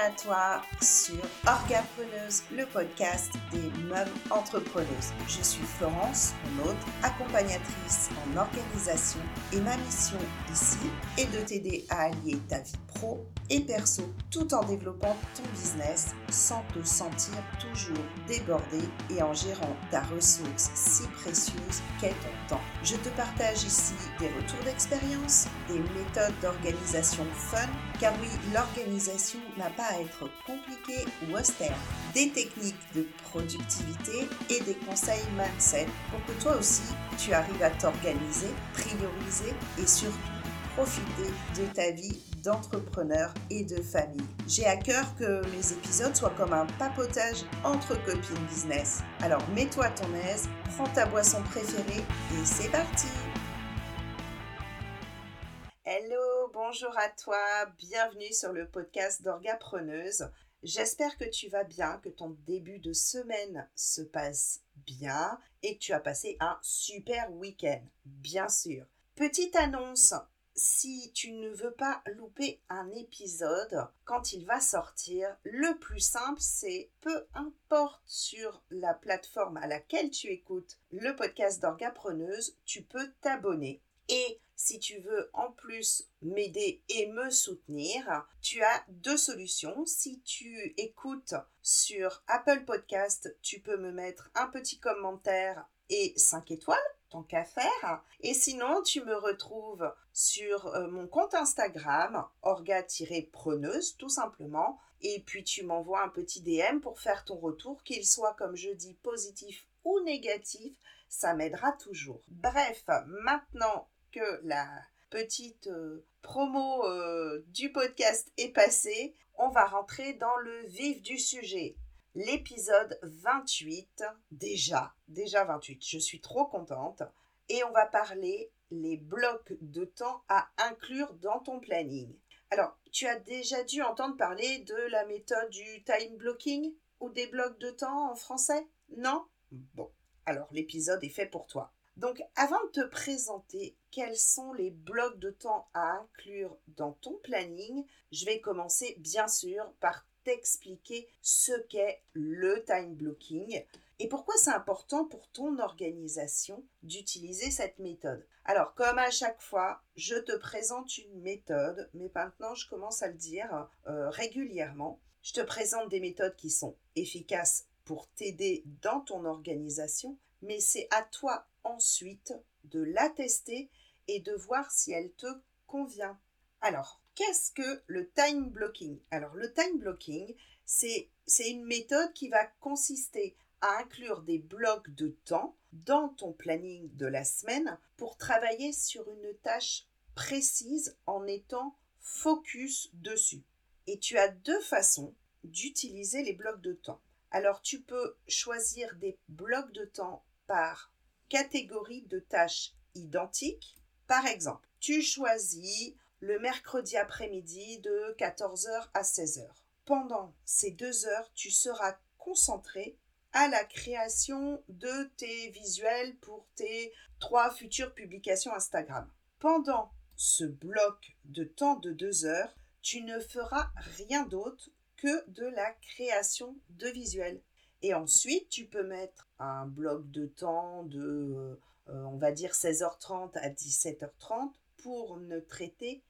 à toi sur Orgapreneuse, le podcast des mêmes entrepreneuses. Je suis Florence, mon hôte, accompagnatrice en organisation et ma mission ici est de t'aider à allier ta vie pro et perso tout en développant ton business sans te sentir toujours débordé et en gérant ta ressource si précieuse qu'est ton temps. Je te partage ici des retours d'expérience, des méthodes d'organisation fun, car oui, l'organisation n'a pas être compliquée ou austère, des techniques de productivité et des conseils mindset pour que toi aussi tu arrives à t'organiser, prioriser et surtout profiter de ta vie d'entrepreneur et de famille. J'ai à cœur que mes épisodes soient comme un papotage entre copines business. Alors mets-toi à ton aise, prends ta boisson préférée et c'est parti bonjour à toi, bienvenue sur le podcast d'Orgapreneuse. J'espère que tu vas bien, que ton début de semaine se passe bien et que tu as passé un super week-end, bien sûr. Petite annonce, si tu ne veux pas louper un épisode quand il va sortir, le plus simple c'est peu importe sur la plateforme à laquelle tu écoutes le podcast d'Orgapreneuse, tu peux t'abonner. Et si tu veux en plus m'aider et me soutenir, tu as deux solutions. Si tu écoutes sur Apple Podcast, tu peux me mettre un petit commentaire et 5 étoiles tant qu'à faire. Et sinon, tu me retrouves sur euh, mon compte Instagram, orga-preneuse, tout simplement. Et puis tu m'envoies un petit DM pour faire ton retour, qu'il soit, comme je dis, positif ou négatif, ça m'aidera toujours. Bref, maintenant que la petite euh, promo euh, du podcast est passée, on va rentrer dans le vif du sujet l'épisode 28, déjà, déjà 28, je suis trop contente, et on va parler les blocs de temps à inclure dans ton planning. Alors, tu as déjà dû entendre parler de la méthode du time blocking ou des blocs de temps en français? Non? Bon, alors l'épisode est fait pour toi. Donc, avant de te présenter quels sont les blocs de temps à inclure dans ton planning, je vais commencer bien sûr par t'expliquer ce qu'est le time blocking et pourquoi c'est important pour ton organisation d'utiliser cette méthode. Alors, comme à chaque fois, je te présente une méthode, mais maintenant je commence à le dire euh, régulièrement. Je te présente des méthodes qui sont efficaces pour t'aider dans ton organisation, mais c'est à toi ensuite de la tester et de voir si elle te convient. Alors, Qu'est-ce que le time blocking? Alors le time blocking, c'est une méthode qui va consister à inclure des blocs de temps dans ton planning de la semaine pour travailler sur une tâche précise en étant focus dessus. Et tu as deux façons d'utiliser les blocs de temps. Alors tu peux choisir des blocs de temps par catégorie de tâches identiques. Par exemple, tu choisis le mercredi après-midi de 14h à 16h. Pendant ces deux heures, tu seras concentré à la création de tes visuels pour tes trois futures publications Instagram. Pendant ce bloc de temps de deux heures, tu ne feras rien d'autre que de la création de visuels. Et ensuite, tu peux mettre un bloc de temps de, euh, on va dire, 16h30 à 17h30 pour ne traiter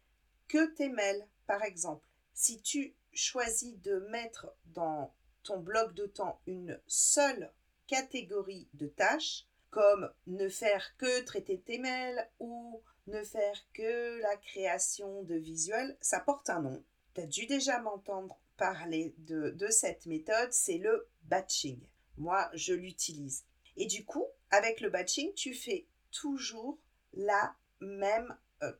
que tes mails, par exemple. Si tu choisis de mettre dans ton bloc de temps une seule catégorie de tâches, comme ne faire que traiter tes mails ou ne faire que la création de visuels, ça porte un nom. Tu as dû déjà m'entendre parler de, de cette méthode, c'est le batching. Moi, je l'utilise. Et du coup, avec le batching, tu fais toujours la même, euh,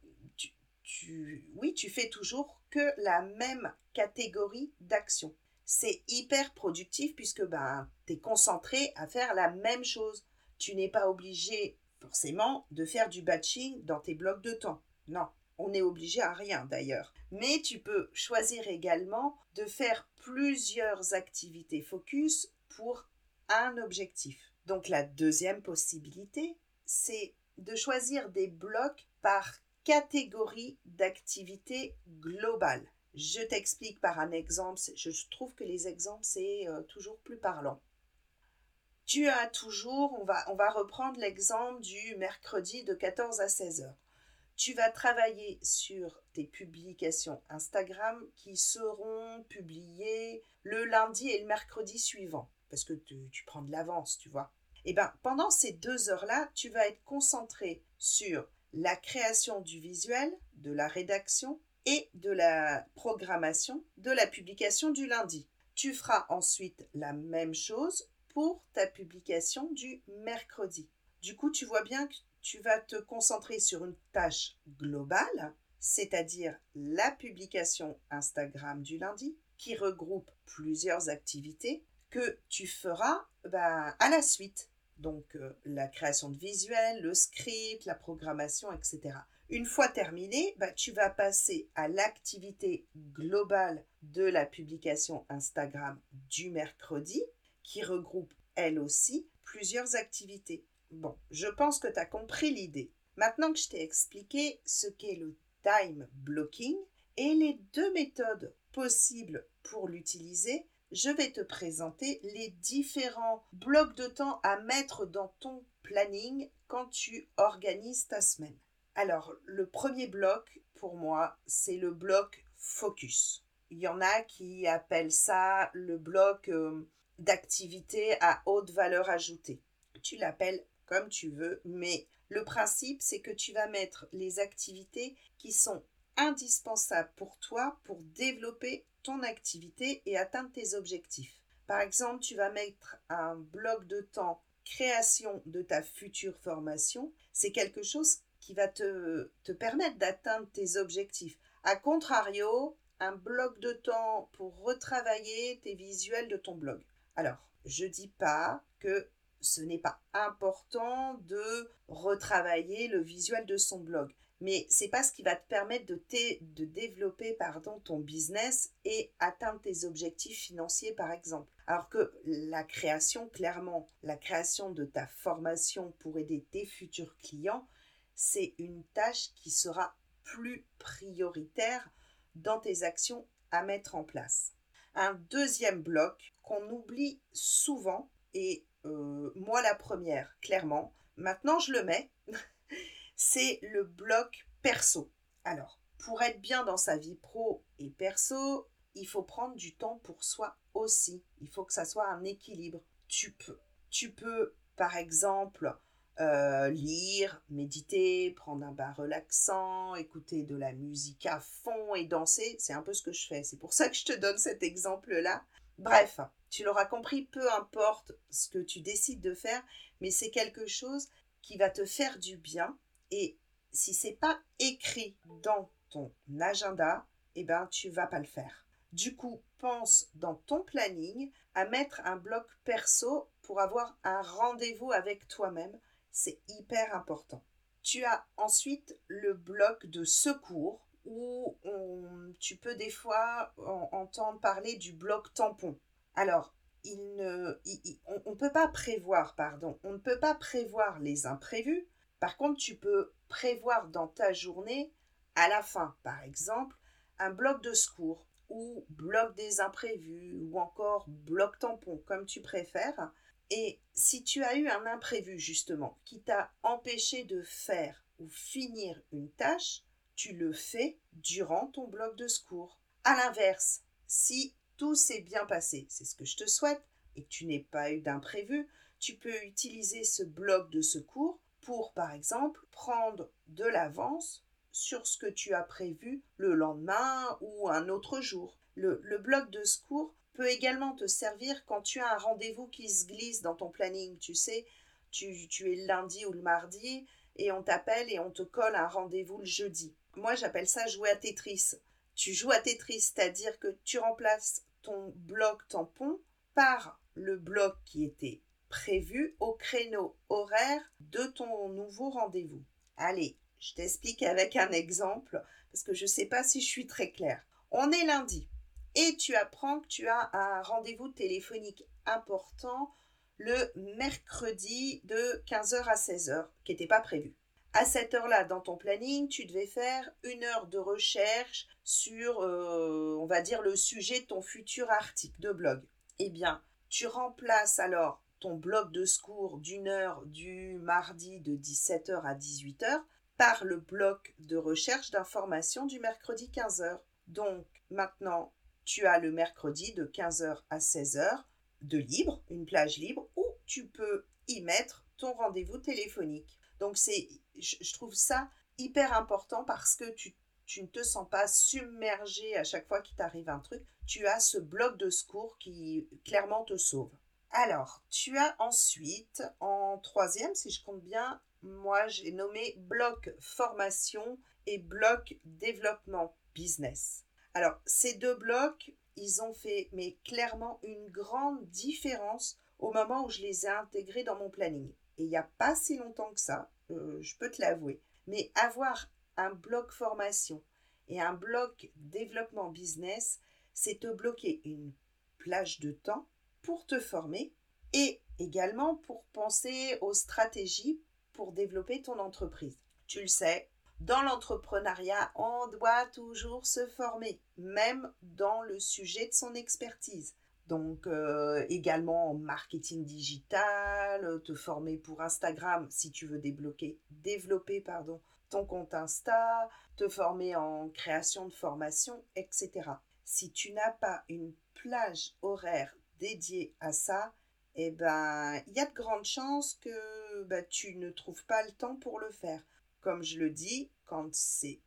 oui, tu fais toujours que la même catégorie d'action. C'est hyper productif puisque ben, tu es concentré à faire la même chose. Tu n'es pas obligé forcément de faire du batching dans tes blocs de temps. Non, on n'est obligé à rien d'ailleurs. Mais tu peux choisir également de faire plusieurs activités focus pour un objectif. Donc la deuxième possibilité, c'est de choisir des blocs par catégorie d'activité globale. Je t'explique par un exemple. Je trouve que les exemples, c'est euh, toujours plus parlant. Tu as toujours, on va, on va reprendre l'exemple du mercredi de 14 à 16 heures. Tu vas travailler sur tes publications Instagram qui seront publiées le lundi et le mercredi suivant, parce que tu, prends de l'avance, tu vois. Et eh bien, pendant ces deux heures-là, tu vas être concentré sur la création du visuel, de la rédaction et de la programmation de la publication du lundi. Tu feras ensuite la même chose pour ta publication du mercredi. Du coup, tu vois bien que tu vas te concentrer sur une tâche globale, c'est-à-dire la publication Instagram du lundi, qui regroupe plusieurs activités que tu feras ben, à la suite. Donc euh, la création de visuels, le script, la programmation, etc. Une fois terminé, ben, tu vas passer à l'activité globale de la publication Instagram du mercredi, qui regroupe elle aussi plusieurs activités. Bon, je pense que tu as compris l'idée. Maintenant que je t'ai expliqué ce qu'est le time blocking et les deux méthodes possibles pour l'utiliser, je vais te présenter les différents blocs de temps à mettre dans ton planning quand tu organises ta semaine. Alors, le premier bloc, pour moi, c'est le bloc focus. Il y en a qui appellent ça le bloc euh, d'activité à haute valeur ajoutée. Tu l'appelles comme tu veux, mais le principe, c'est que tu vas mettre les activités qui sont indispensables pour toi pour développer ton activité et atteindre tes objectifs. Par exemple, tu vas mettre un bloc de temps création de ta future formation. C'est quelque chose qui va te, te permettre d'atteindre tes objectifs. A contrario, un bloc de temps pour retravailler tes visuels de ton blog. Alors, je dis pas que ce n'est pas important de retravailler le visuel de son blog mais c'est pas ce qui va te permettre de, de développer pardon, ton business et atteindre tes objectifs financiers par exemple. Alors que la création, clairement, la création de ta formation pour aider tes futurs clients, c'est une tâche qui sera plus prioritaire dans tes actions à mettre en place. Un deuxième bloc qu'on oublie souvent, et euh, moi la première, clairement, maintenant je le mets, c'est le bloc perso. Alors, pour être bien dans sa vie pro et perso, il faut prendre du temps pour soi aussi. Il faut que ça soit un équilibre. Tu peux, tu peux par exemple, euh, lire, méditer, prendre un bain relaxant, écouter de la musique à fond et danser. C'est un peu ce que je fais. C'est pour ça que je te donne cet exemple-là. Bref, tu l'auras compris, peu importe ce que tu décides de faire, mais c'est quelque chose qui va te faire du bien et si c'est pas écrit dans ton agenda, eh ben tu vas pas le faire. Du coup, pense dans ton planning à mettre un bloc perso pour avoir un rendez-vous avec toi-même. C'est hyper important. Tu as ensuite le bloc de secours où tu peux des fois entendre parler du bloc tampon. Alors, il ne, on peut pas prévoir, pardon, on ne peut pas prévoir les imprévus, par contre, tu peux prévoir dans ta journée, à la fin, par exemple, un bloc de secours ou bloc des imprévus ou encore bloc tampon, comme tu préfères. Et si tu as eu un imprévu, justement, qui t'a empêché de faire ou finir une tâche, tu le fais durant ton bloc de secours. À l'inverse, si tout s'est bien passé, c'est ce que je te souhaite, et que tu n'aies pas eu d'imprévu, tu peux utiliser ce bloc de secours pour, par exemple, prendre de l'avance sur ce que tu as prévu le lendemain ou un autre jour. Le, bloc de secours peut également te servir quand tu as un rendez-vous qui se glisse dans ton planning. Tu sais, tu, tu es le lundi ou le mardi et on t'appelle et on te colle un rendez-vous le jeudi. Moi, j'appelle ça jouer à Tetris. Tu joues à Tetris, c'est-à-dire que tu remplaces ton bloc tampon par le bloc qui était prévu au créneau horaire de ton nouveau rendez-vous. Allez, je t'explique avec un exemple parce que je ne sais pas si je suis très claire. On est lundi et tu apprends que tu as un rendez-vous téléphonique important le mercredi de 15h à 16h qui n'était pas prévu. à cette heure-là, dans ton planning, tu devais faire une heure de recherche sur, euh, on va dire, le sujet de ton futur article de blog. Eh bien, tu remplaces alors ton bloc de secours d'une heure du mardi de 17h à 18h par le bloc de recherche d'information du mercredi 15h. Donc maintenant, tu as le mercredi de 15h à 16h de libre, une plage libre, où tu peux y mettre ton rendez-vous téléphonique. Donc c'est, je trouve ça hyper important parce que tu, tu ne te sens pas submergé à chaque fois qu'il t'arrive un truc. Tu as ce bloc de secours qui clairement te sauve. Alors, tu as ensuite, en troisième, si je compte bien, moi j'ai nommé bloc formation et bloc développement business. Alors, ces deux blocs, ils ont fait, mais clairement, une grande différence au moment où je les ai intégrés dans mon planning. Et il n'y a pas si longtemps que ça, euh, je peux te l'avouer. Mais avoir un bloc formation et un bloc développement business, c'est te bloquer une plage de temps pour te former et également pour penser aux stratégies pour développer ton entreprise. Tu le sais, dans l'entrepreneuriat, on doit toujours se former, même dans le sujet de son expertise. Donc euh, également en marketing digital, te former pour Instagram si tu veux débloquer, développer pardon, ton compte Insta, te former en création de formation, etc. Si tu n'as pas une plage horaire dédiée à ça, eh ben, il y a de grandes chances que bah, tu ne trouves pas le temps pour le faire. Comme je le dis, quand c'est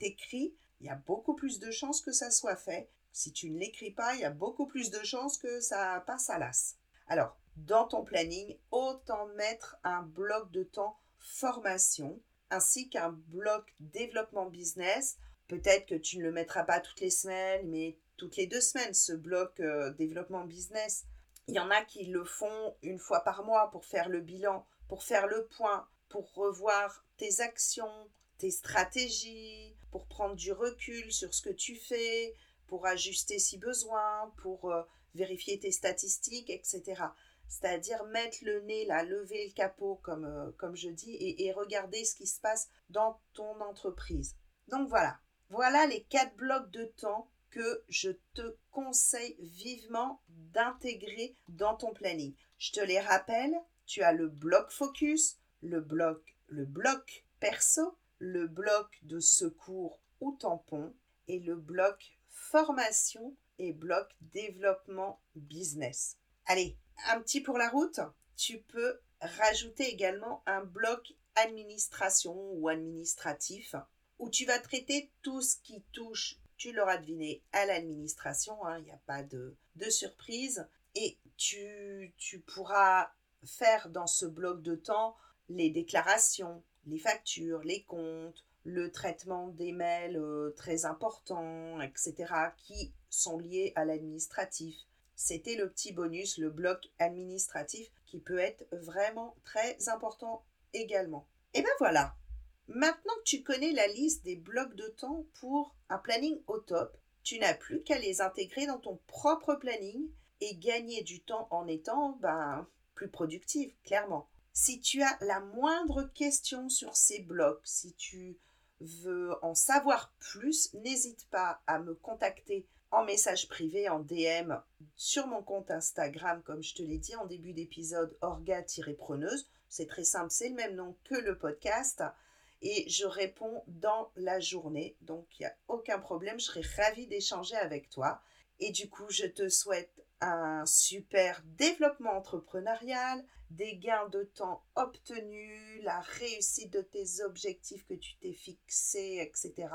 écrit, il y a beaucoup plus de chances que ça soit fait. Si tu ne l'écris pas, il y a beaucoup plus de chances que ça passe à l'as. Alors, dans ton planning, autant mettre un bloc de temps formation ainsi qu'un bloc développement business. Peut-être que tu ne le mettras pas toutes les semaines, mais toutes les deux semaines, ce bloc euh, développement business. Il y en a qui le font une fois par mois pour faire le bilan, pour faire le point, pour revoir tes actions, tes stratégies, pour prendre du recul sur ce que tu fais, pour ajuster si besoin, pour euh, vérifier tes statistiques, etc. C'est-à-dire mettre le nez là, lever le capot, comme, euh, je dis, et regarder ce qui se passe dans ton entreprise. Donc voilà, voilà les quatre blocs de temps que je te conseille vivement d'intégrer dans ton planning. Je te les rappelle, tu as le bloc focus, le bloc, le bloc perso, le bloc de secours ou tampon et le bloc formation et bloc développement business. Allez, un petit pour la route, tu peux rajouter également un bloc administration ou administratif où tu vas traiter tout ce qui touche, tu l'auras deviné, à l'administration, hein, il n'y a pas de, de surprise, et tu, tu pourras faire dans ce bloc de temps les déclarations, les factures, les comptes, le traitement des mails euh, très importants, etc., qui sont liés à l'administratif. C'était le petit bonus, le bloc administratif, qui peut être vraiment très important également. Et ben voilà, maintenant que tu connais la liste des blocs de temps pour un planning au top, tu n'as plus qu'à les intégrer dans ton propre planning et gagner du temps en étant ben, plus productive, clairement. Si tu as la moindre question sur ces blocs, si tu veux en savoir plus, n'hésite pas à me contacter en message privé, en DM sur mon compte Instagram, comme je te l'ai dit en début d'épisode, orga-preneuse. C'est très simple, c'est le même nom que le podcast. Et je réponds dans la journée. Donc, il n'y a aucun problème. Je serai ravie d'échanger avec toi. Et du coup, je te souhaite un super développement entrepreneurial, des gains de temps obtenus, la réussite de tes objectifs que tu t'es fixés, etc.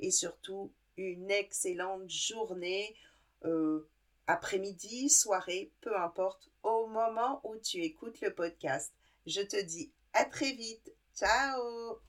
Et surtout, une excellente journée, euh, après-midi, soirée, peu importe, au moment où tu écoutes le podcast. Je te dis à très vite. Ciao